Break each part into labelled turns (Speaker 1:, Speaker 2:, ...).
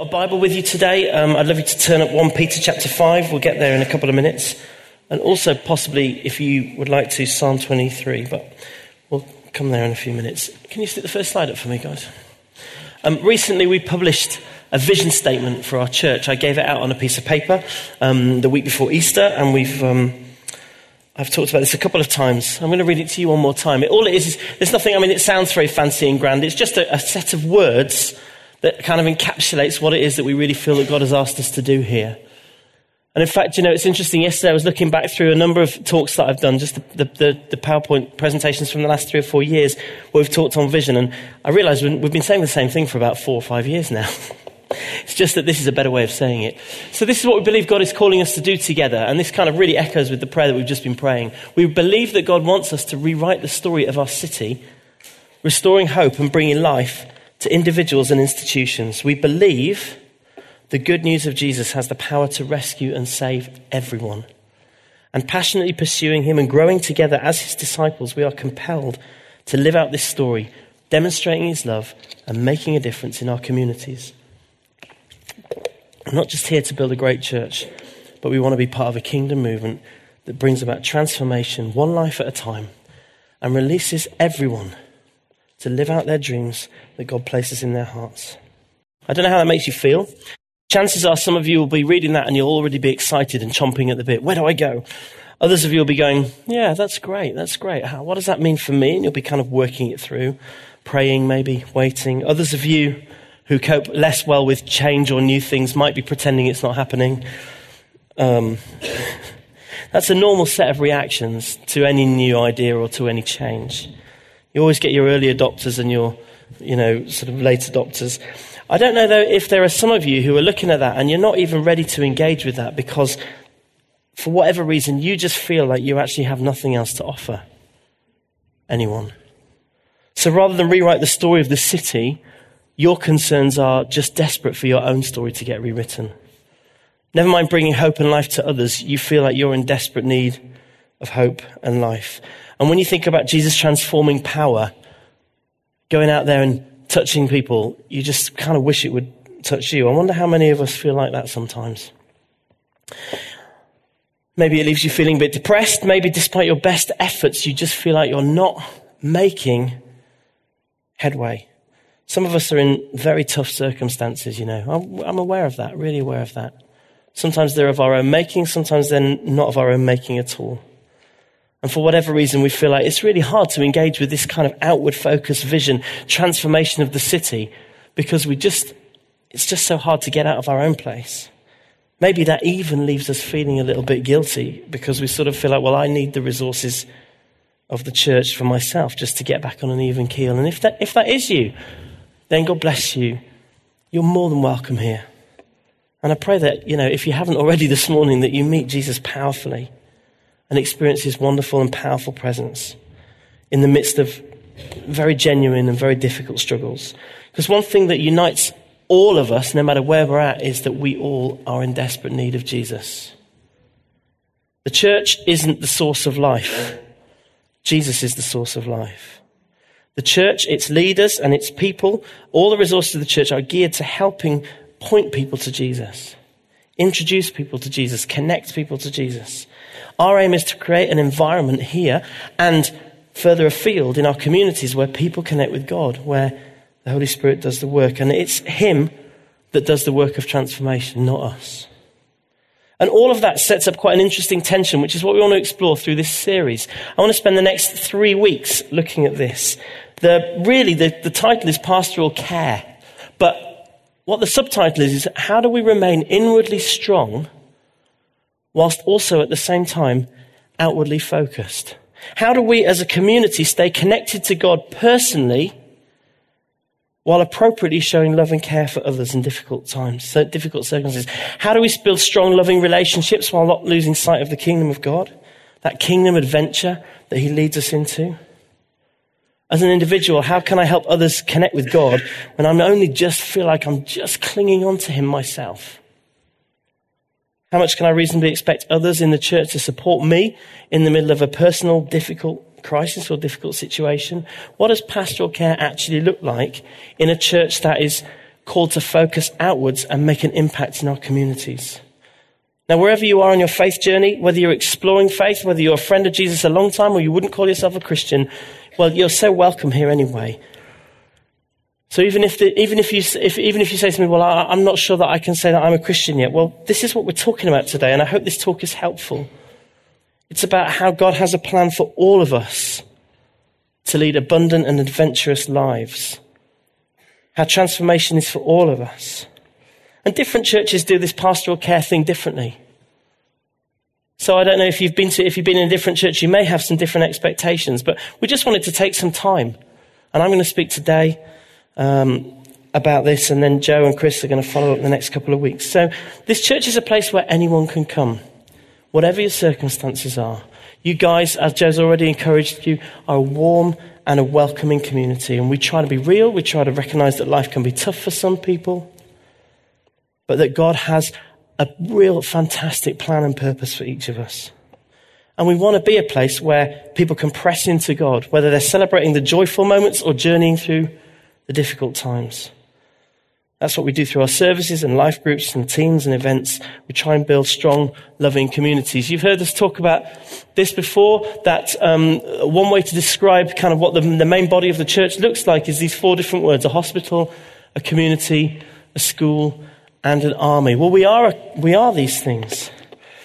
Speaker 1: got a Bible with you today, um, I'd love you to turn up 1 Peter chapter 5. We'll get there in a couple of minutes. And also, possibly, if you would like to, Psalm 23. But we'll come there in a few minutes. Can you stick the first slide up for me, guys? Um, recently, we published a vision statement for our church. I gave it out on a piece of paper um, the week before Easter, and we've. Um, I've talked about this a couple of times. I'm going to read it to you one more time. It, all it is is there's nothing, I mean, it sounds very fancy and grand. It's just a, a set of words that kind of encapsulates what it is that we really feel that God has asked us to do here. And in fact, you know, it's interesting. Yesterday I was looking back through a number of talks that I've done, just the, the, the, PowerPoint presentations from the last three or four years where we've talked on vision. And I realized we've been saying the same thing for about four or five years now. it's just that this is a better way of saying it. So this is what we believe God is calling us to do together. And this kind of really echoes with the prayer that we've just been praying. We believe that God wants us to rewrite the story of our city, restoring hope and bringing life to individuals and institutions. We believe the good news of Jesus has the power to rescue and save everyone. And passionately pursuing him and growing together as his disciples, we are compelled to live out this story, demonstrating his love and making a difference in our communities. I'm not just here to build a great church, but we want to be part of a kingdom movement that brings about transformation one life at a time and releases everyone to live out their dreams that God places in their hearts. I don't know how that makes you feel. Chances are some of you will be reading that and you'll already be excited and chomping at the bit. Where do I go? Others of you will be going, Yeah, that's great. That's great. How, what does that mean for me? And you'll be kind of working it through, praying, maybe waiting. Others of you who cope less well with change or new things might be pretending it's not happening. Um, that's a normal set of reactions to any new idea or to any change. You always get your early adopters and your, you know, sort of late adopters. I don't know though if there are some of you who are looking at that and you're not even ready to engage with that because for whatever reason you just feel like you actually have nothing else to offer anyone. So rather than rewrite the story of the city, your concerns are just desperate for your own story to get rewritten. Never mind bringing hope and life to others, you feel like you're in desperate need of hope and life. And when you think about Jesus transforming power, going out there and touching people, you just kind of wish it would touch you. I wonder how many of us feel like that sometimes. Maybe it leaves you feeling a bit depressed. Maybe despite your best efforts, you just feel like you're not making headway. Some of us are in very tough circumstances, you know. I'm, aware of that, really aware of that. Sometimes they're of our own making, sometimes they're not of our own making at all. And for whatever reason, we feel like it's really hard to engage with this kind of outward focused vision, transformation of the city, because we just, it's just so hard to get out of our own place. Maybe that even leaves us feeling a little bit guilty because we sort of feel like, well, I need the resources of the church for myself just to get back on an even keel. And if that, if that is you, then God bless you. You're more than welcome here. And I pray that, you know, if you haven't already this morning, that you meet Jesus powerfully and experience his wonderful and powerful presence in the midst of very genuine and very difficult struggles. Because one thing that unites all of us, no matter where we're at, is that we all are in desperate need of Jesus. The church isn't the source of life. Jesus is the source of life. The church, its leaders and its people, all the resources of the church are geared to helping point people to Jesus, introduce people to Jesus, connect people to Jesus. Our aim is to create an environment here and further afield in our communities where people connect with God, where the Holy Spirit does the work. And it's Him that does the work of transformation, not us. And all of that sets up quite an interesting tension, which is what we want to explore through this series. I want to spend the next three weeks looking at this. The, really, the, the title is Pastoral Care. But what the subtitle is, is how do we remain inwardly strong whilst also at the same time outwardly focused? How do we as a community stay connected to God personally while appropriately showing love and care for others in difficult times, difficult circumstances? How do we build strong, loving relationships while not losing sight of the kingdom of God? That kingdom adventure that He leads us into? As an individual, how can I help others connect with God when I'm only just feel like I'm just clinging on to Him myself? How much can I reasonably expect others in the church to support me in the middle of a personal, difficult crisis or difficult situation? What does pastoral care actually look like in a church that is called to focus outwards and make an impact in our communities. Now, wherever you are on your faith journey, whether you're exploring faith, whether you're a friend of Jesus a long time or you wouldn't call yourself a Christian, well, you're so welcome here anyway. So even if, the, even if, you, if, even if you say to me, well, I, I'm not sure that I can say that I'm a Christian yet, well, this is what we're talking about today, and I hope this talk is helpful. It's about how God has a plan for all of us to lead abundant and adventurous lives. How transformation is for all of us. And different churches do this pastoral care thing differently. So I don't know if you've been to, if you've been in a different church, you may have some different expectations, but we just wanted to take some time. And I'm going to speak today um, about this, and then Joe and Chris are going to follow up the next couple of weeks. So this church is a place where anyone can come, whatever your circumstances are. You guys, as Joe's already encouraged you, are a warm and a welcoming community. And we try to be real. We try to recognize that life can be tough for some people, but that God has a real fantastic plan and purpose for each of us. And we want to be a place where people can press into God, whether they're celebrating the joyful moments or journeying through the difficult times. That's what we do through our services and life groups and teams and events. We try and build strong, loving communities. You've heard us talk about this before, that um, one way to describe kind of what the, the main body of the church looks like is these four different words, a hospital, a community, a school, and an army. Well, we are, we are these things.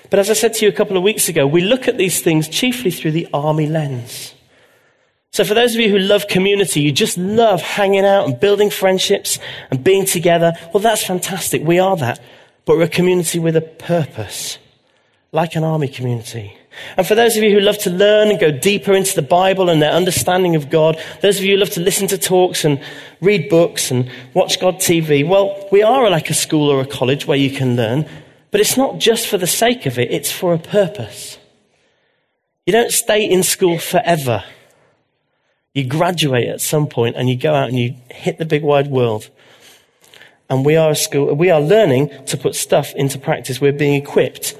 Speaker 1: But as I said to you a couple of weeks ago, we look at these things chiefly through the army lens. So for those of you who love community, you just love hanging out and building friendships and being together, well, that's fantastic. We are that. But we're a community with a purpose, like an army community. And for those of you who love to learn and go deeper into the Bible and their understanding of God, those of you who love to listen to talks and read books and watch God TV, well, we are like a school or a college where you can learn, but it's not just for the sake of it, it's for a purpose. You don't stay in school forever. You graduate at some point and you go out and you hit the big wide world. And we are a school, we are learning to put stuff into practice. We're being equipped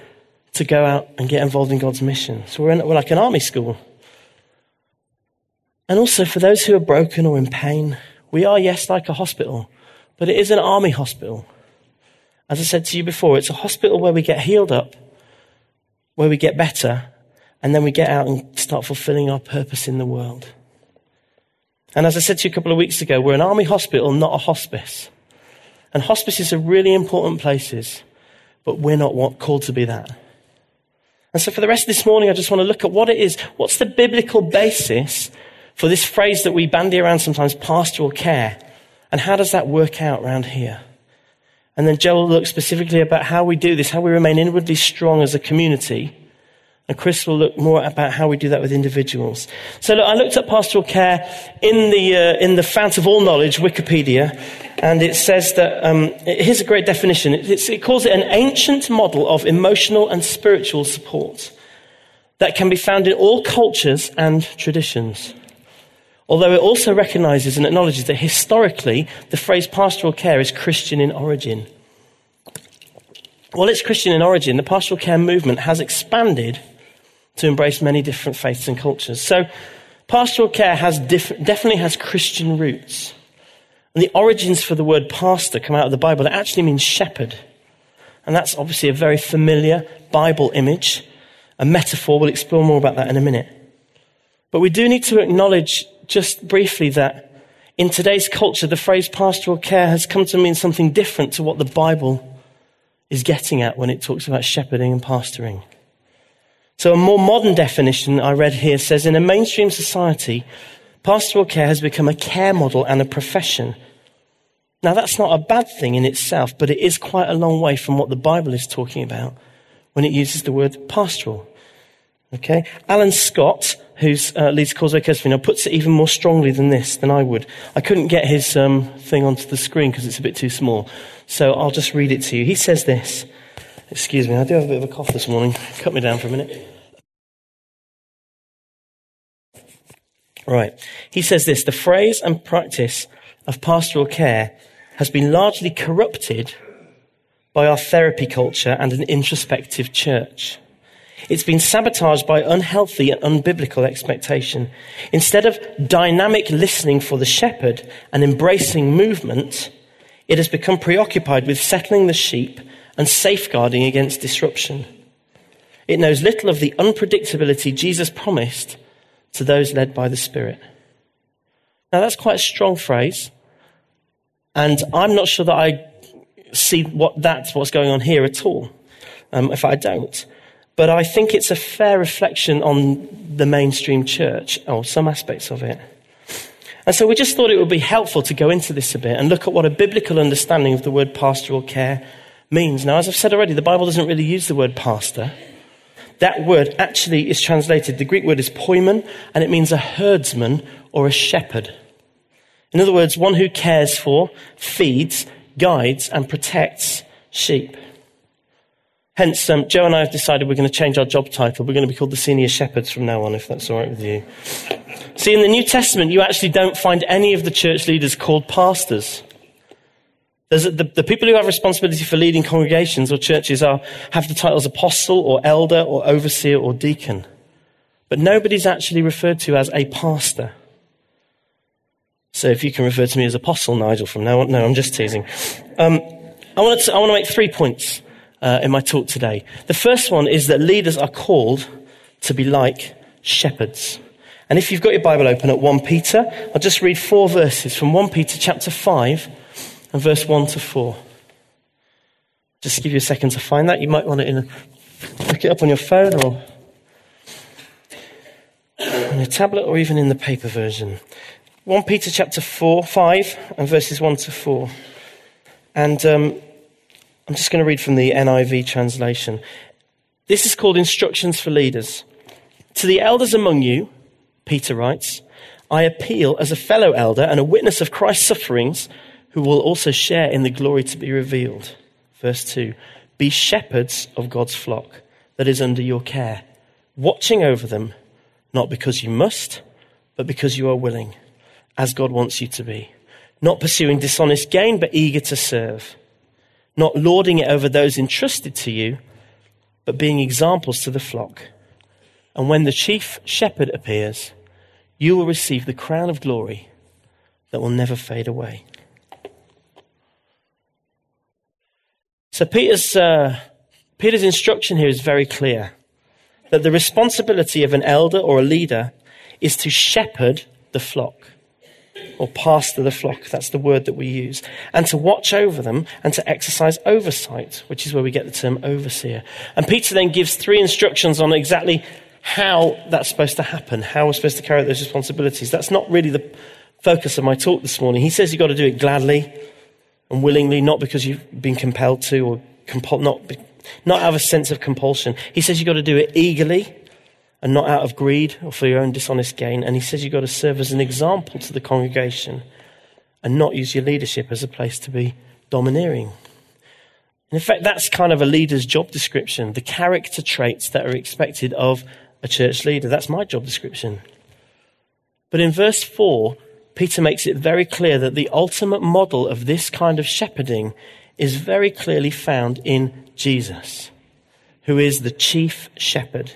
Speaker 1: to go out and get involved in God's mission. So we're, in, we're like an army school. And also for those who are broken or in pain, we are, yes, like a hospital, but it is an army hospital. As I said to you before, it's a hospital where we get healed up, where we get better, and then we get out and start fulfilling our purpose in the world. And as I said to you a couple of weeks ago, we're an army hospital, not a hospice. And hospices are really important places, but we're not called to be that. And so for the rest of this morning, I just want to look at what it is. What's the biblical basis for this phrase that we bandy around sometimes, pastoral care? And how does that work out around here? And then Joe will look specifically about how we do this, how we remain inwardly strong as a community and Chris will look more about how we do that with individuals. So look, I looked at pastoral care in the, uh, in the fount of all knowledge, Wikipedia, and it says that, um, here's a great definition. It, it calls it an ancient model of emotional and spiritual support that can be found in all cultures and traditions. Although it also recognizes and acknowledges that historically the phrase pastoral care is Christian in origin. While it's Christian in origin, the pastoral care movement has expanded to embrace many different faiths and cultures. So, pastoral care has diff- definitely has Christian roots. And the origins for the word pastor come out of the Bible. It actually means shepherd. And that's obviously a very familiar Bible image, a metaphor. We'll explore more about that in a minute. But we do need to acknowledge just briefly that in today's culture, the phrase pastoral care has come to mean something different to what the Bible is getting at when it talks about shepherding and pastoring. So, a more modern definition I read here says in a mainstream society, pastoral care has become a care model and a profession. Now, that's not a bad thing in itself, but it is quite a long way from what the Bible is talking about when it uses the word pastoral. Okay? Alan Scott, who uh, leads Causeway Coast now puts it even more strongly than this, than I would. I couldn't get his um, thing onto the screen because it's a bit too small. So I'll just read it to you. He says this. Excuse me, I do have a bit of a cough this morning. Cut me down for a minute. Right. He says this the phrase and practice of pastoral care has been largely corrupted by our therapy culture and an introspective church. It's been sabotaged by unhealthy and unbiblical expectation. Instead of dynamic listening for the shepherd and embracing movement, It has become preoccupied with settling the sheep and safeguarding against disruption. It knows little of the unpredictability Jesus promised to those led by the Spirit. Now, that's quite a strong phrase, and I'm not sure that I see what that's what's going on here at all, um, if I don't. But I think it's a fair reflection on the mainstream church, or some aspects of it. And so we just thought it would be helpful to go into this a bit and look at what a biblical understanding of the word pastoral care means. Now, as I've said already, the Bible doesn't really use the word pastor. That word actually is translated, the Greek word is poimen, and it means a herdsman or a shepherd. In other words, one who cares for, feeds, guides, and protects sheep. Hence, um, Joe and I have decided we're going to change our job title. We're going to be called the senior shepherds from now on, if that's all right with you. See, in the New Testament, you actually don't find any of the church leaders called pastors. The, the, people who have responsibility for leading congregations or churches are, have the titles apostle or elder or overseer or deacon. But nobody's actually referred to as a pastor. So if you can refer to me as apostle, Nigel, from now on. No, I'm just teasing. Um, I, want to, I want to make three points uh, in my talk today. The first one is that leaders are called to be like shepherds. And if you've got your Bible open at 1 Peter, I'll just read four verses from 1 Peter chapter 5 and verse 1 to 4. Just give you a second to find that. You might want it in look it up on your phone or on your tablet or even in the paper version. 1 Peter chapter 4, 5 and verses 1 to 4. And um, I'm just going to read from the NIV translation. This is called Instructions for Leaders. To the elders among you, Peter writes, I appeal as a fellow elder and a witness of Christ's sufferings, who will also share in the glory to be revealed. Verse 2 Be shepherds of God's flock that is under your care, watching over them, not because you must, but because you are willing, as God wants you to be. Not pursuing dishonest gain, but eager to serve. Not lording it over those entrusted to you, but being examples to the flock. And when the chief shepherd appears, you will receive the crown of glory that will never fade away. So Peter's, uh, Peter's instruction here is very clear that the responsibility of an elder or a leader is to shepherd the flock or pastor the flock. That's the word that we use. And to watch over them and to exercise oversight, which is where we get the term overseer. And Peter then gives three instructions on exactly how that's supposed to happen, how we're supposed to carry out those responsibilities. That's not really the focus of my talk this morning. He says you've got to do it gladly and willingly, not because you've been compelled to or compul- not, not out of a sense of compulsion. He says you've got to do it eagerly and not out of greed or for your own dishonest gain. And he says you've got to serve as an example to the congregation and not use your leadership as a place to be domineering. in fact, that's kind of a leader's job description, the character traits that are expected of a church leader. That's my job description. But in verse 4, Peter makes it very clear that the ultimate model of this kind of shepherding is very clearly found in Jesus, who is the chief shepherd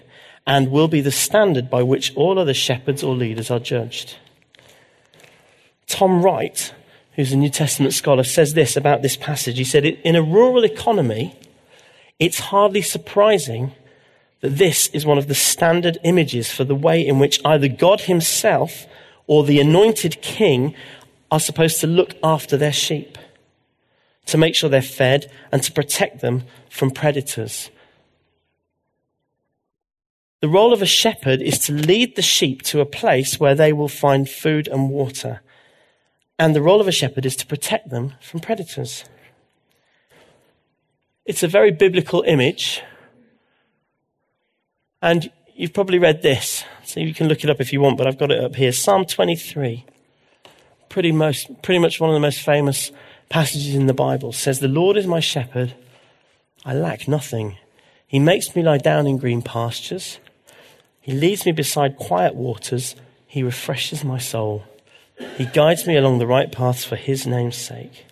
Speaker 1: and will be the standard by which all other shepherds or leaders are judged. Tom Wright, who's a New Testament scholar, says this about this passage. He said, In a rural economy, it's hardly surprising that this is one of the standard images for the way in which either God himself or the anointed king are supposed to look after their sheep, to make sure they're fed and to protect them from predators. The role of a shepherd is to lead the sheep to a place where they will find food and water. And the role of a shepherd is to protect them from predators. It's a very biblical image and you've probably read this, so you can look it up if you want, but I've got it up here. Psalm 23, pretty, most, pretty much one of the most famous passages in the Bible, says, The Lord is my shepherd, I lack nothing. He makes me lie down in green pastures. He leads me beside quiet waters. He refreshes my soul. He guides me along the right paths for his name's sake.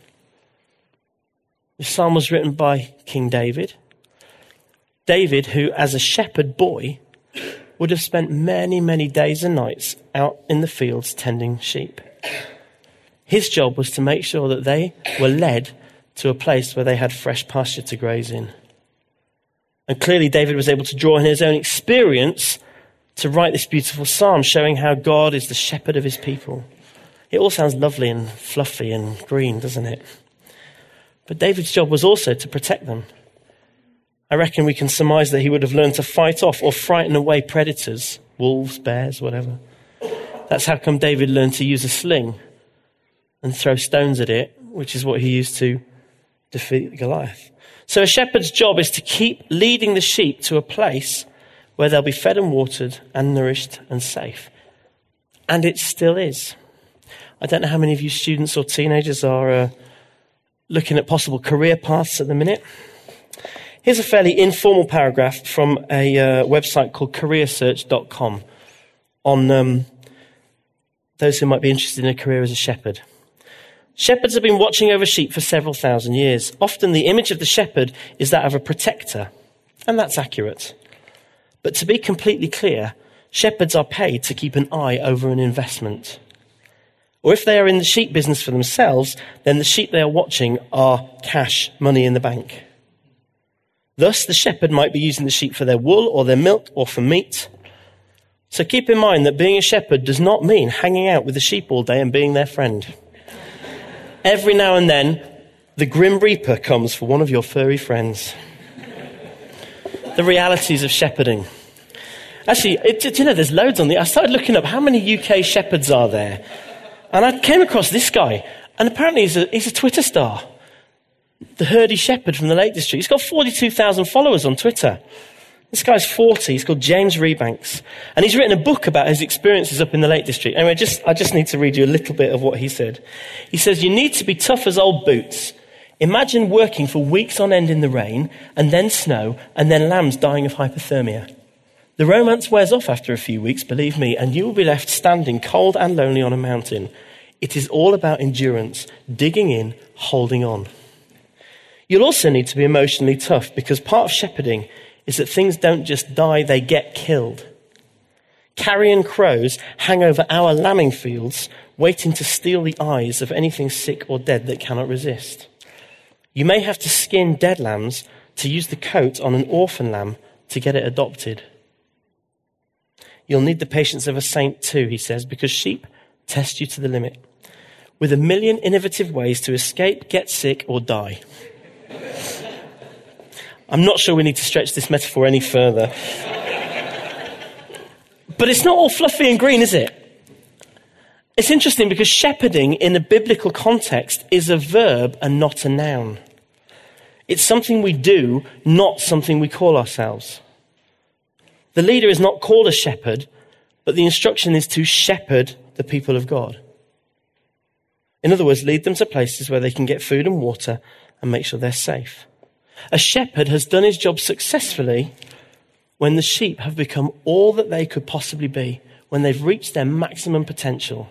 Speaker 1: This psalm was written by King David. David, who as a shepherd boy would have spent many, many days and nights out in the fields tending sheep. His job was to make sure that they were led to a place where they had fresh pasture to graze in. And clearly, David was able to draw on his own experience to write this beautiful psalm, showing how God is the shepherd of his people. It all sounds lovely and fluffy and green, doesn't it? But David's job was also to protect them. I reckon we can surmise that he would have learned to fight off or frighten away predators, wolves, bears, whatever. That's how come David learned to use a sling and throw stones at it, which is what he used to defeat Goliath. So a shepherd's job is to keep leading the sheep to a place where they'll be fed and watered and nourished and safe. And it still is. I don't know how many of you students or teenagers are uh, looking at possible career paths at the minute. Here's a fairly informal paragraph from a uh, website called careersearch.com on um, those who might be interested in a career as a shepherd. Shepherds have been watching over sheep for several thousand years. Often the image of the shepherd is that of a protector, and that's accurate. But to be completely clear, shepherds are paid to keep an eye over an investment. Or if they are in the sheep business for themselves, then the sheep they are watching are cash, money in the bank. Thus, the shepherd might be using the sheep for their wool or their milk or for meat. So keep in mind that being a shepherd does not mean hanging out with the sheep all day and being their friend every now and then, the Grim Reaper comes for one of your furry friends. the realities of shepherding. Actually, it, you know, there's loads on the. I started looking up how many UK shepherds are there, and I came across this guy, and apparently he's a, he's a Twitter star. The Herdy Shepherd from the Lake District. He's got 42,000 followers on Twitter. This guy's 40. He's called James Rebanks. And he's written a book about his experiences up in the Lake District. Anyway, just, I just need to read you a little bit of what he said. He says, You need to be tough as old boots. Imagine working for weeks on end in the rain, and then snow, and then lambs dying of hypothermia. The romance wears off after a few weeks, believe me, and you will be left standing cold and lonely on a mountain. It is all about endurance, digging in, holding on. You'll also need to be emotionally tough because part of shepherding is that things don't just die, they get killed. Carrion crows hang over our lambing fields, waiting to steal the eyes of anything sick or dead that cannot resist. You may have to skin dead lambs to use the coat on an orphan lamb to get it adopted. You'll need the patience of a saint too, he says, because sheep test you to the limit, with a million innovative ways to escape, get sick, or die. I'm not sure we need to stretch this metaphor any further. but it's not all fluffy and green, is it? It's interesting because shepherding in a biblical context is a verb and not a noun. It's something we do, not something we call ourselves. The leader is not called a shepherd, but the instruction is to shepherd the people of God. In other words, lead them to places where they can get food and water and make sure they're safe. A shepherd has done his job successfully when the sheep have become all that they could possibly be, when they've reached their maximum potential.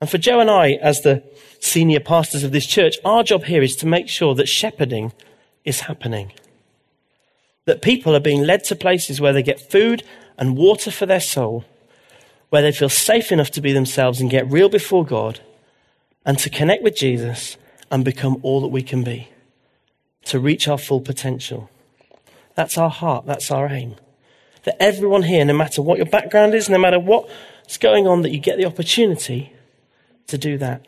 Speaker 1: And for Joe and I, as the senior pastors of this church, our job here is to make sure that shepherding is happening. That people are being led to places where they get food and water for their soul, where they feel safe enough to be themselves and get real before God, and to connect with Jesus and become all that we can be, to reach our full potential. That's our heart, that's our aim. That everyone here, no matter what your background is, no matter what's going on, that you get the opportunity to do that.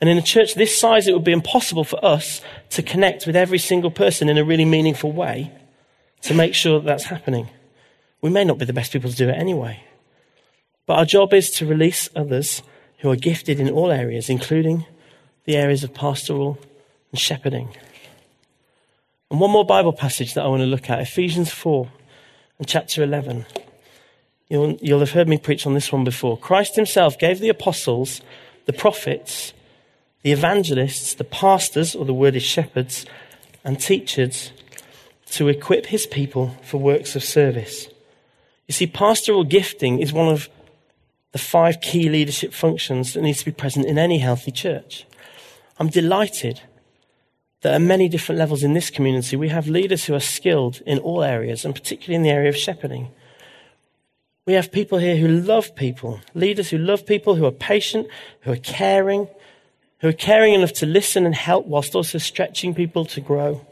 Speaker 1: And in a church this size, it would be impossible for us to connect with every single person in a really meaningful way to make sure that that's happening. We may not be the best people to do it anyway. But our job is to release others who are gifted in all areas, including the areas of pastoral and shepherding. And one more Bible passage that I want to look at Ephesians 4 and chapter 11. You'll, you'll have heard me preach on this one before. Christ himself gave the apostles, the prophets, the evangelists, the pastors, or the word is shepherds, and teachers to equip his people for works of service. You see, pastoral gifting is one of the five key leadership functions that needs to be present in any healthy church. I'm delighted that at many different levels in this community, we have leaders who are skilled in all areas, and particularly in the area of shepherding. We have people here who love people, leaders who love people, who are patient, who are caring, who are caring enough to listen and help whilst also stretching people to grow,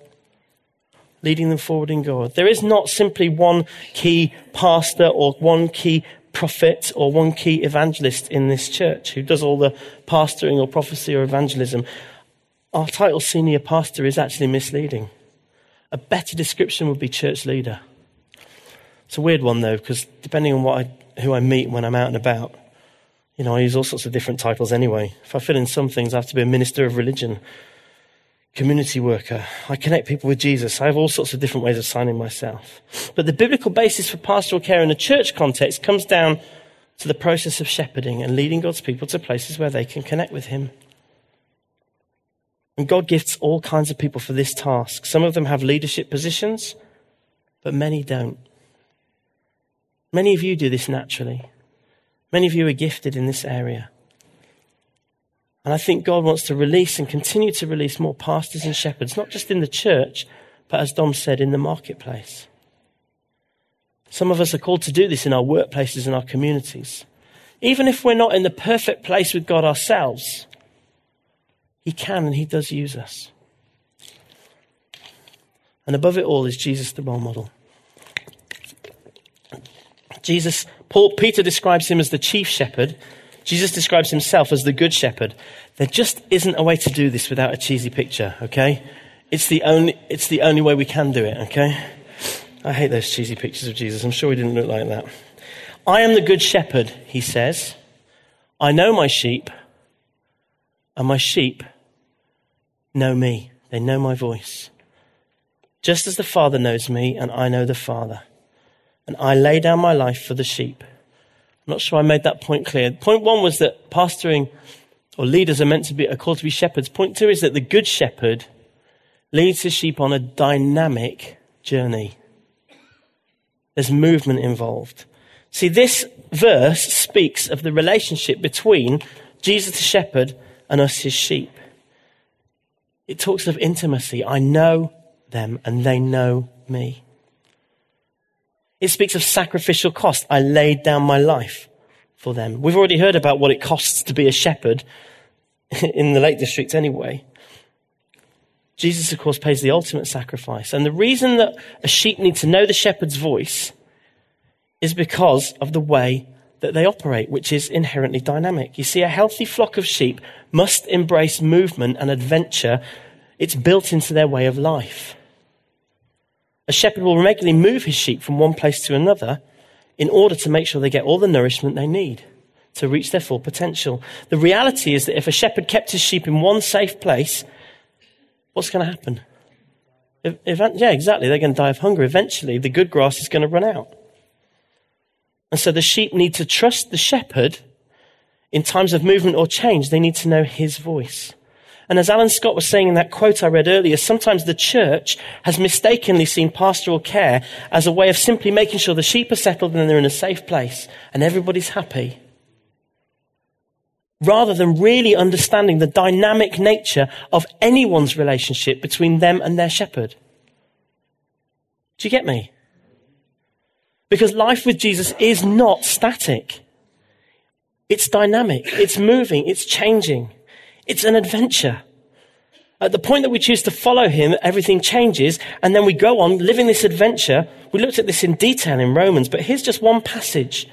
Speaker 1: leading them forward in God. There is not simply one key pastor or one key prophet or one key evangelist in this church who does all the pastoring or prophecy or evangelism. Our title, senior pastor, is actually misleading. A better description would be church leader. It's a weird one though, because depending on what I, who I meet when I'm out and about, you know, I use all sorts of different titles anyway. If I fill in some things, I have to be a minister of religion, community worker. I connect people with Jesus. I have all sorts of different ways of signing myself. But the biblical basis for pastoral care in a church context comes down to the process of shepherding and leading God's people to places where they can connect with Him. And God gifts all kinds of people for this task. Some of them have leadership positions, but many don't. Many of you do this naturally. Many of you are gifted in this area. And I think God wants to release and continue to release more pastors and shepherds, not just in the church, but as Dom said, in the marketplace. Some of us are called to do this in our workplaces and our communities. Even if we're not in the perfect place with God ourselves, He can and He does use us. And above it all is Jesus, the role model. Jesus, Paul, Peter describes him as the chief shepherd. Jesus describes himself as the good shepherd. There just isn't a way to do this without a cheesy picture, okay? It's the only, it's the only way we can do it, okay? I hate those cheesy pictures of Jesus. I'm sure he didn't look like that. I am the good shepherd, he says. I know my sheep, and my sheep know me. They know my voice. Just as the Father knows me, and I know the Father and I lay down my life for the sheep. I'm not sure I made that point clear. Point one was that pastoring or leaders are meant to be, are called to be shepherds. Point two is that the good shepherd leads his sheep on a dynamic journey. There's movement involved. See, this verse speaks of the relationship between Jesus the shepherd and us, his sheep. It talks of intimacy. I know them and they know me. It speaks of sacrificial cost. I laid down my life for them. We've already heard about what it costs to be a shepherd in the Lake District anyway. Jesus, of course, pays the ultimate sacrifice. And the reason that a sheep need to know the shepherd's voice is because of the way that they operate, which is inherently dynamic. You see, a healthy flock of sheep must embrace movement and adventure. It's built into their way of life. A shepherd will regularly move his sheep from one place to another in order to make sure they get all the nourishment they need to reach their full potential. The reality is that if a shepherd kept his sheep in one safe place, what's going to happen? If, if, yeah, exactly. They're going to die of hunger. Eventually, the good grass is going to run out. And so the sheep need to trust the shepherd in times of movement or change. They need to know his voice. And as Alan Scott was saying in that quote I read earlier, sometimes the church has mistakenly seen pastoral care as a way of simply making sure the sheep are settled and they're in a safe place and everybody's happy. Rather than really understanding the dynamic nature of anyone's relationship between them and their shepherd. Do you get me? Because life with Jesus is not static. It's dynamic. It's moving. It's changing. It's an adventure. At the point that we choose to follow him, everything changes, and then we go on living this adventure. We looked at this in detail in Romans, but here's just one passage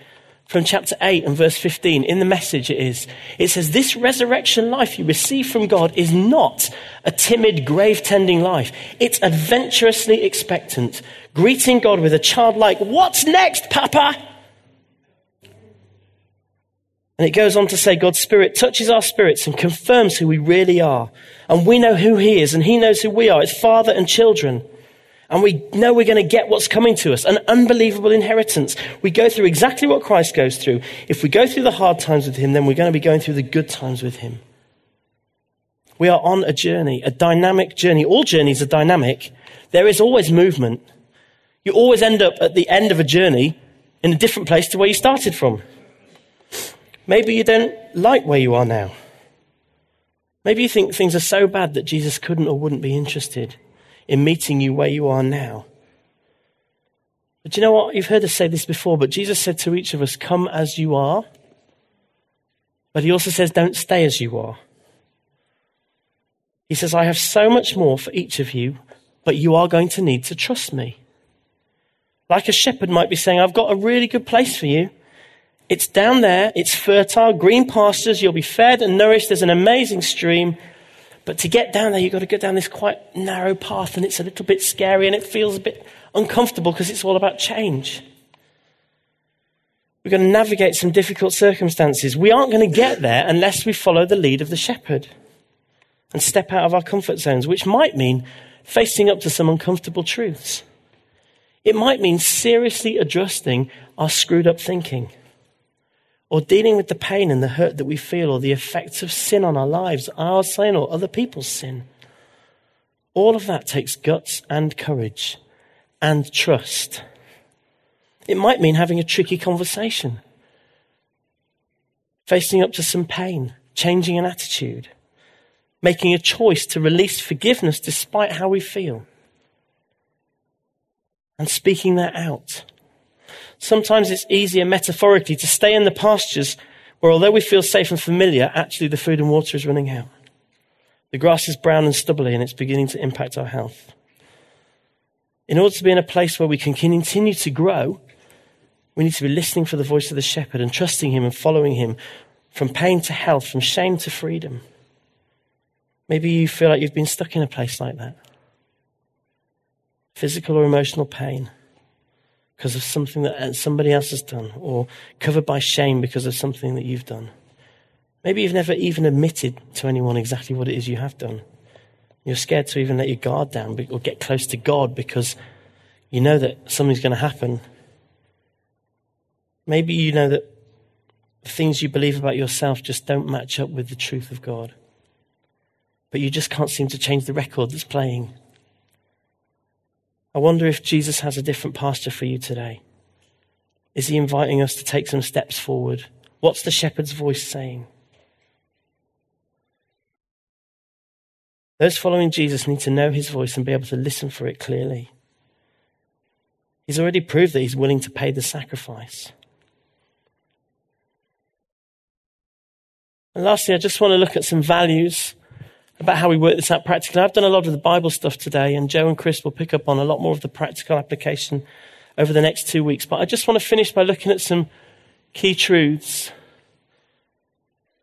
Speaker 1: from chapter 8 and verse 15. In the message, it is. It says, This resurrection life you receive from God is not a timid, grave tending life. It's adventurously expectant, greeting God with a childlike, What's next, Papa? And it goes on to say God's Spirit touches our spirits and confirms who we really are. And we know who He is and He knows who we are. It's Father and children. And we know we're going to get what's coming to us an unbelievable inheritance. We go through exactly what Christ goes through. If we go through the hard times with Him, then we're going to be going through the good times with Him. We are on a journey, a dynamic journey. All journeys are dynamic. There is always movement. You always end up at the end of a journey in a different place to where you started from. Maybe you don't like where you are now. Maybe you think things are so bad that Jesus couldn't or wouldn't be interested in meeting you where you are now. But you know what? You've heard us say this before, but Jesus said to each of us, Come as you are. But he also says, Don't stay as you are. He says, I have so much more for each of you, but you are going to need to trust me. Like a shepherd might be saying, I've got a really good place for you. It's down there, it's fertile, green pastures, you'll be fed and nourished, there's an amazing stream. But to get down there, you've got to go down this quite narrow path, and it's a little bit scary and it feels a bit uncomfortable because it's all about change. We're going to navigate some difficult circumstances. We aren't going to get there unless we follow the lead of the shepherd and step out of our comfort zones, which might mean facing up to some uncomfortable truths. It might mean seriously adjusting our screwed up thinking or dealing with the pain and the hurt that we feel or the effects of sin on our lives, our sin or other people's sin. All of that takes guts and courage and trust. It might mean having a tricky conversation, facing up to some pain, changing an attitude, making a choice to release forgiveness despite how we feel, and speaking that out. Sometimes it's easier metaphorically to stay in the pastures where, although we feel safe and familiar, actually the food and water is running out. The grass is brown and stubbly and it's beginning to impact our health. In order to be in a place where we can continue to grow, we need to be listening for the voice of the shepherd and trusting him and following him from pain to health, from shame to freedom. Maybe you feel like you've been stuck in a place like that physical or emotional pain because of something that uh, somebody else has done, or covered by shame because of something that you've done. Maybe you've never even admitted to anyone exactly what it is you have done. You're scared to even let your guard down or get close to God because you know that something's going to happen. Maybe you know that the things you believe about yourself just don't match up with the truth of God. But you just can't seem to change the record that's playing. I wonder if Jesus has a different pasture for you today. Is he inviting us to take some steps forward? What's the shepherd's voice saying? Those following Jesus need to know his voice and be able to listen for it clearly. He's already proved that he's willing to pay the sacrifice. And lastly, I just want to look at some values about how we work this out practically. I've done a lot of the Bible stuff today, and Joe and Chris will pick up on a lot more of the practical application over the next two weeks. But I just want to finish by looking at some key truths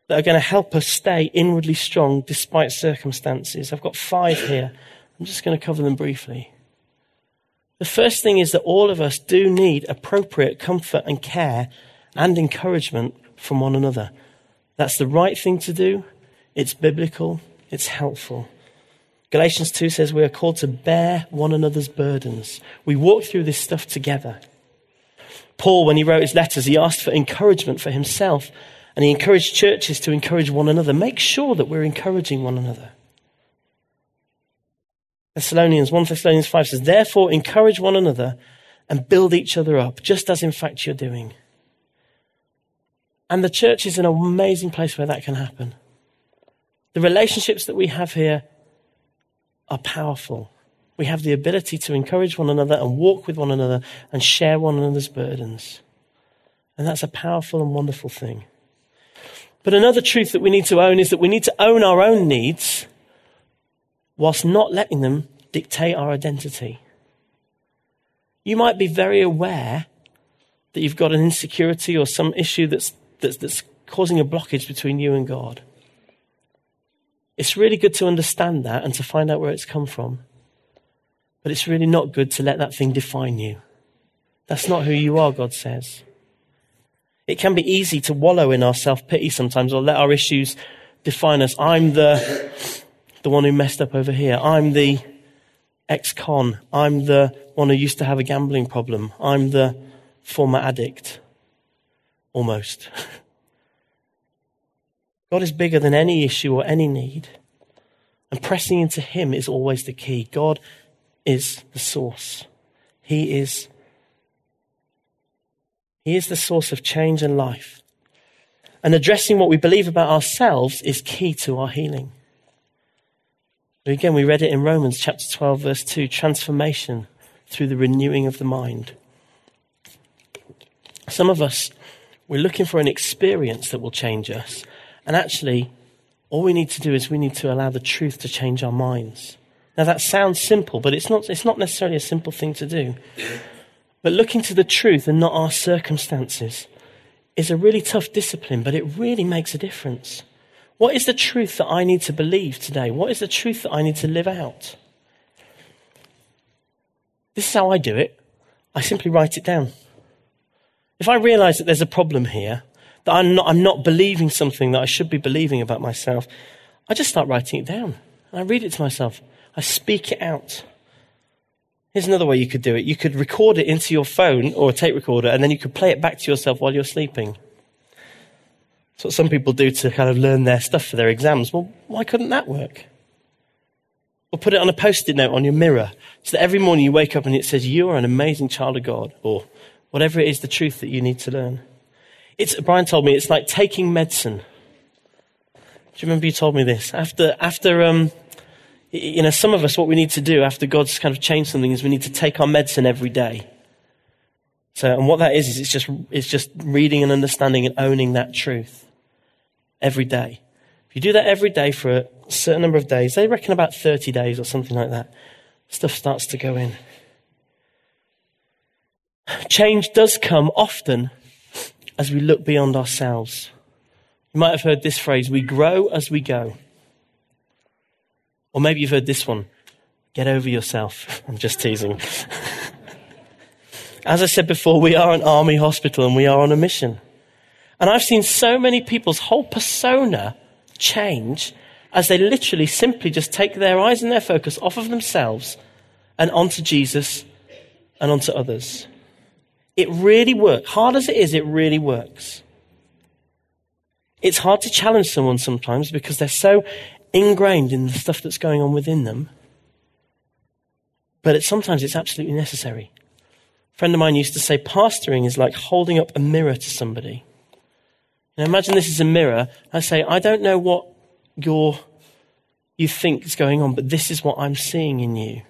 Speaker 1: that are going to help us stay inwardly strong despite circumstances. I've got five here. I'm just going to cover them briefly. The first thing is that all of us do need appropriate comfort and care and encouragement from one another. That's the right thing to do. It's biblical. It's helpful. Galatians 2 says we are called to bear one another's burdens. We walk through this stuff together. Paul, when he wrote his letters, he asked for encouragement for himself and he encouraged churches to encourage one another. Make sure that we're encouraging one another. Thessalonians 1 Thessalonians 5 says, Therefore, encourage one another and build each other up, just as in fact you're doing. And the church is an amazing place where that can happen. The relationships that we have here are powerful. We have the ability to encourage one another and walk with one another and share one another's burdens. And that's a powerful and wonderful thing. But another truth that we need to own is that we need to own our own needs whilst not letting them dictate our identity. You might be very aware that you've got an insecurity or some issue that's, that's, that's causing a blockage between you and God. It's really good to understand that and to find out where it's come from. But it's really not good to let that thing define you. That's not who you are, God says. It can be easy to wallow in our self pity sometimes or let our issues define us. I'm the, the one who messed up over here. I'm the ex con. I'm the one who used to have a gambling problem. I'm the former addict. Almost. God is bigger than any issue or any need. And pressing into Him is always the key. God is the source. He is, he is the source of change and life. And addressing what we believe about ourselves is key to our healing. Again, we read it in Romans chapter 12, verse 2 transformation through the renewing of the mind. Some of us, we're looking for an experience that will change us. And actually, all we need to do is we need to allow the truth to change our minds. Now, that sounds simple, but it's not, it's not necessarily a simple thing to do. But looking to the truth and not our circumstances is a really tough discipline, but it really makes a difference. What is the truth that I need to believe today? What is the truth that I need to live out? This is how I do it. I simply write it down. If I realize that there's a problem here, that I'm not, I'm not believing something that I should be believing about myself, I just start writing it down. And I read it to myself. I speak it out. Here's another way you could do it. You could record it into your phone or a tape recorder, and then you could play it back to yourself while you're sleeping. That's what some people do to kind of learn their stuff for their exams. Well, why couldn't that work? Or put it on a post it note on your mirror so that every morning you wake up and it says, You are an amazing child of God, or whatever it is, the truth that you need to learn. It's, Brian told me it's like taking medicine. Do you remember you told me this? After, after, um, you know, some of us, what we need to do after God's kind of changed something is we need to take our medicine every day. So, and what that is, is it's just, it's just reading and understanding and owning that truth every day. If you do that every day for a certain number of days, they reckon about 30 days or something like that, stuff starts to go in. Change does come often as we look beyond ourselves. You might have heard this phrase we grow as we go. Or maybe you've heard this one get over yourself. I'm just teasing. as I said before, we are an army hospital and we are on a mission. And I've seen so many people's whole persona change as they literally simply just take their eyes and their focus off of themselves and onto Jesus and onto others. It really works. Hard as it is, it really works. It's hard to challenge someone sometimes because they're so ingrained in the stuff that's going on within them. But it, sometimes it's absolutely necessary. A friend of mine used to say pastoring is like holding up a mirror to somebody. Now imagine this is a mirror. I say, I don't know what your, you think is going on, but this is what I'm seeing in you.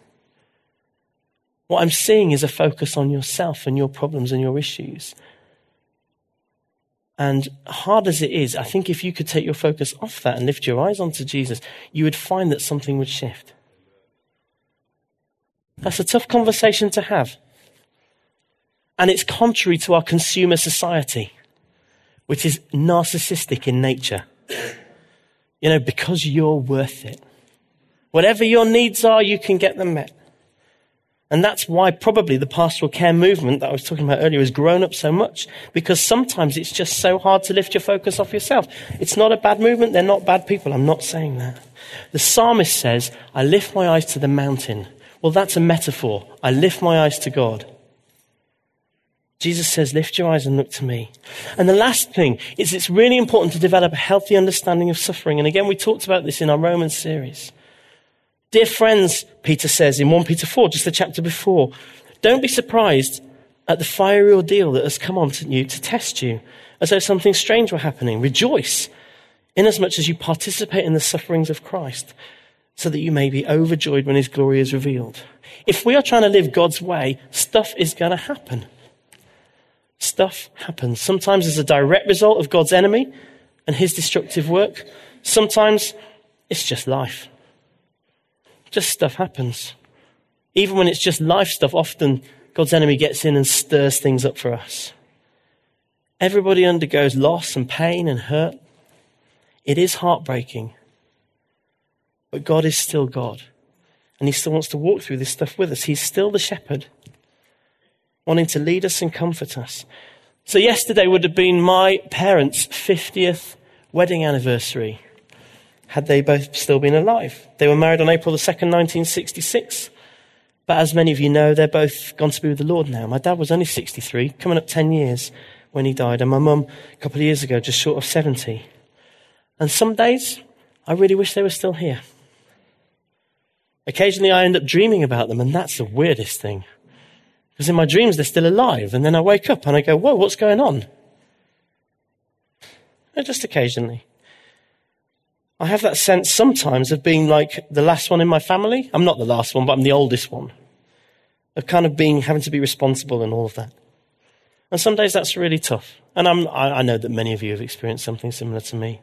Speaker 1: What I'm seeing is a focus on yourself and your problems and your issues. And hard as it is, I think if you could take your focus off that and lift your eyes onto Jesus, you would find that something would shift. That's a tough conversation to have. And it's contrary to our consumer society which is narcissistic in nature. You know, because you're worth it. Whatever your needs are, you can get them met. And that's why probably the pastoral care movement that I was talking about earlier has grown up so much because sometimes it's just so hard to lift your focus off yourself. It's not a bad movement. They're not bad people. I'm not saying that. The psalmist says, I lift my eyes to the mountain. Well, that's a metaphor. I lift my eyes to God. Jesus says, lift your eyes and look to me. And the last thing is it's really important to develop a healthy understanding of suffering. And again, we talked about this in our Romans series. Dear friends, Peter says in 1 Peter 4, just the chapter before, don't be surprised at the fiery ordeal that has come on to you to test you, as though something strange were happening. Rejoice, inasmuch as you participate in the sufferings of Christ, so that you may be overjoyed when his glory is revealed. If we are trying to live God's way, stuff is going to happen stuff happens. Sometimes as a direct result of God's enemy and his destructive work. Sometimes it's just life. Just stuff happens. Even when it's just life stuff, often God's enemy gets in and stirs things up for us. Everybody undergoes loss and pain and hurt. It is heartbreaking. But God is still God. And He still wants to walk through this stuff with us. He's still the shepherd wanting to lead us and comfort us. So, yesterday would have been my parents' 50th wedding anniversary, had they both still been alive. They were married on April the 2nd, 1966. But as many of you know, they're both gone to be with the Lord now. My dad was only 63, coming up 10 years when he died, and my mum, a couple of years ago, just short of 70. And some days, I really wish they were still here. Occasionally, I end up dreaming about them, and that's the weirdest thing. Because in my dreams, they're still alive. And then I wake up and I go, whoa, what's going on? just occasionally. I have that sense sometimes of being like the last one in my family. I'm not the last one, but I'm the oldest one. Of kind of being, having to be responsible and all of that. And some days that's really tough. And I'm, I, I know that many of you have experienced something similar to me.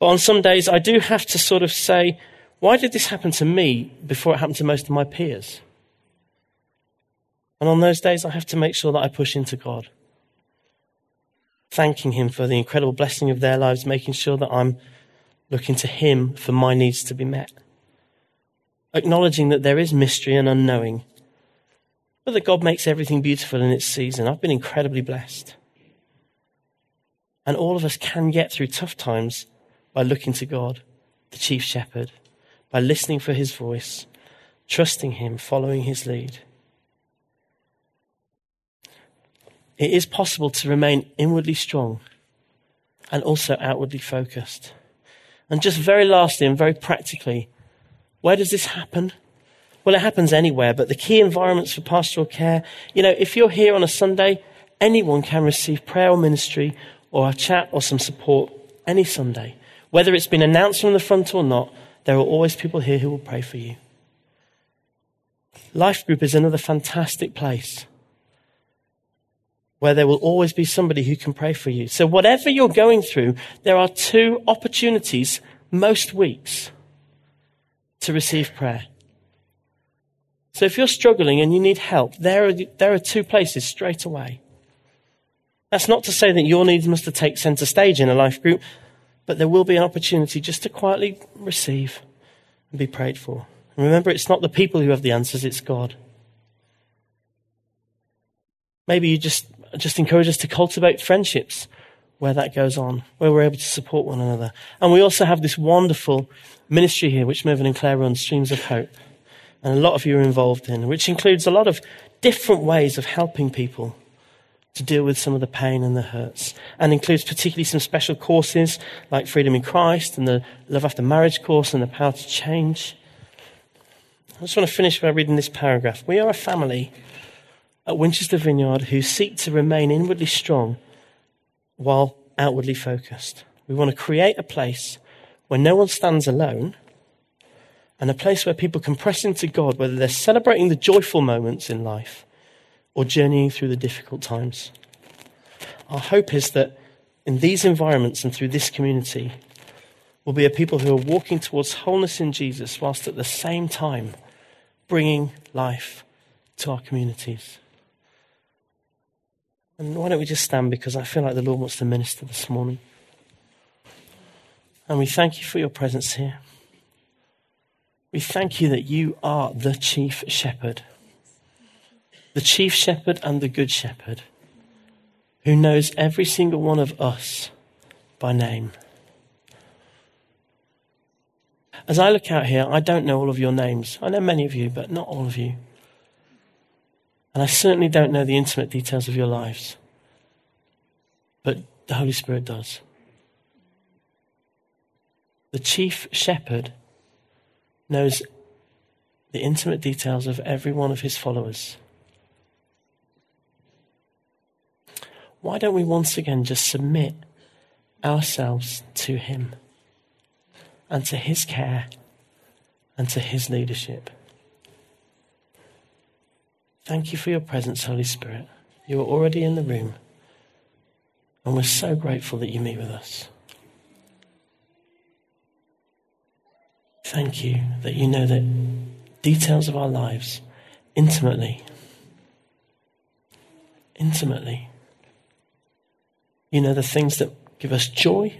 Speaker 1: But on some days, I do have to sort of say, why did this happen to me before it happened to most of my peers? And on those days, I have to make sure that I push into God, thanking Him for the incredible blessing of their lives, making sure that I'm looking to Him for my needs to be met, acknowledging that there is mystery and unknowing, but that God makes everything beautiful in its season. I've been incredibly blessed. And all of us can get through tough times by looking to God, the chief shepherd, by listening for his voice, trusting him, following his lead. It is possible to remain inwardly strong and also outwardly focused. And just very lastly and very practically, where does this happen? Well, it happens anywhere, but the key environments for pastoral care, you know, if you're here on a Sunday, anyone can receive prayer or ministry or a chat or some support any Sunday. Whether it's been announced from the front or not, there are always people here who will pray for you. Life group is another fantastic place where there will always be somebody who can pray for you. So, whatever you're going through, there are two opportunities most weeks to receive prayer. So, if you're struggling and you need help, there are, there are two places straight away. That's not to say that your needs must take centre stage in a life group, but there will be an opportunity just to quietly receive and be prayed for. And remember, it's not the people who have the answers, it's God. Maybe you just just encourage us to cultivate friendships where that goes on, where we're able to support one another. And we also have this wonderful ministry here, which Mervyn and Claire run, Streams of Hope. And a lot of you are involved in, which includes a lot of different ways of helping people to deal with some of the pain and the hurts, and includes particularly some special courses like Freedom in Christ and the Love After Marriage course and the Power to Change. I just want to finish by reading this paragraph. We are a family at Winchester Vineyard who seek to remain inwardly strong while outwardly focused. We want to create a place where no one stands alone and a place where people can press into God, whether they're celebrating the joyful moments in life or journeying through the difficult times. Our hope is that in these environments and through this community, we'll be a people who are walking towards wholeness in Jesus whilst at the same time bringing life to our communities. And why don't we just stand because I feel like the Lord wants to minister this morning. And we thank you for your presence here. We thank you that you are the chief shepherd, the chief shepherd and the good shepherd, who knows every single one of us by name. As I look out here, I don't know all of your names. I know many of you, but not all of you. And I certainly don't know the intimate details of your lives. But the Holy Spirit does. The chief shepherd knows the intimate details of every one of his followers. Why don't we once again just submit ourselves to him and to his care and to his leadership? Thank you for your presence, Holy Spirit. You are already in the room. And we're so grateful that you meet with us. Thank you that you know the details of our lives intimately. Intimately. You know the things that give us joy,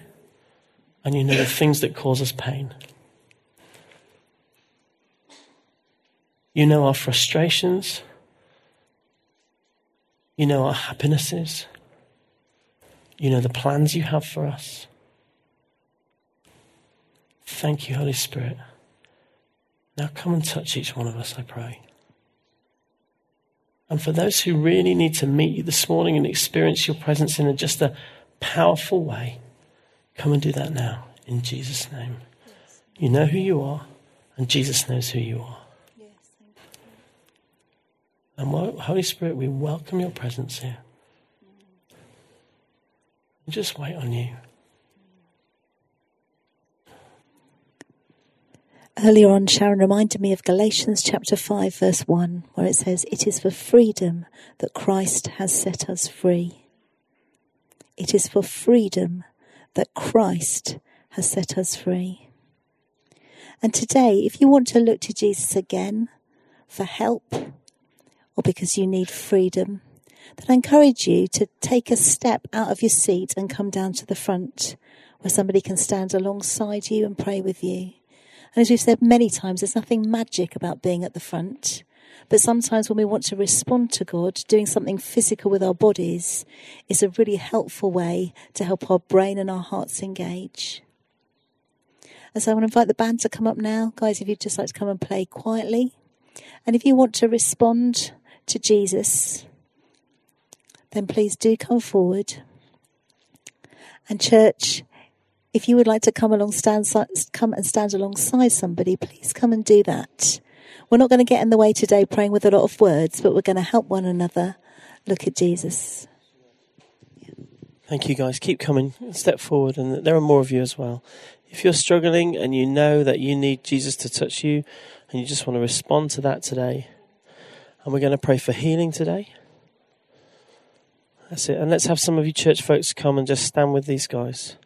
Speaker 1: and you know the things that cause us pain. You know our frustrations you know our happinesses. You know the plans you have for us. Thank you, Holy Spirit. Now come and touch each one of us, I pray. And for those who really need to meet you this morning and experience your presence in a, just a powerful way, come and do that now in Jesus' name. You know who you are, and Jesus knows who you are. And Holy Spirit, we welcome your presence here. We just wait on you.
Speaker 2: Earlier on, Sharon reminded me of Galatians chapter 5, verse 1, where it says, It is for freedom that Christ has set us free. It is for freedom that Christ has set us free. And today, if you want to look to Jesus again for help or because you need freedom, then I encourage you to take a step out of your seat and come down to the front where somebody can stand alongside you and pray with you. And as we've said many times, there's nothing magic about being at the front. But sometimes when we want to respond to God, doing something physical with our bodies is a really helpful way to help our brain and our hearts engage. And so I want to invite the band to come up now. Guys, if you'd just like to come and play quietly. And if you want to respond to Jesus, then please do come forward. And church, if you would like to come along, stand, come and stand alongside somebody, please come and do that. We're not going to get in the way today praying with a lot of words, but we're going to help one another look at Jesus.
Speaker 1: Thank you, guys. Keep coming. Step forward, and there are more of you as well. If you're struggling and you know that you need Jesus to touch you, and you just want to respond to that today, and we're going to pray for healing today. That's it. And let's have some of you church folks come and just stand with these guys.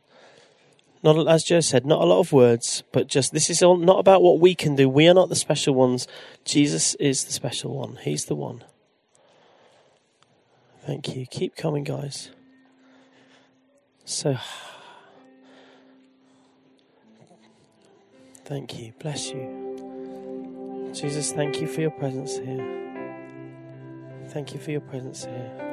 Speaker 1: Not as Joe said, not a lot of words, but just this is all not about what we can do. We are not the special ones. Jesus is the special one. He's the one. Thank you. Keep coming, guys. So, thank you. Bless you. Jesus, thank you for your presence here. Thank you for your presence here.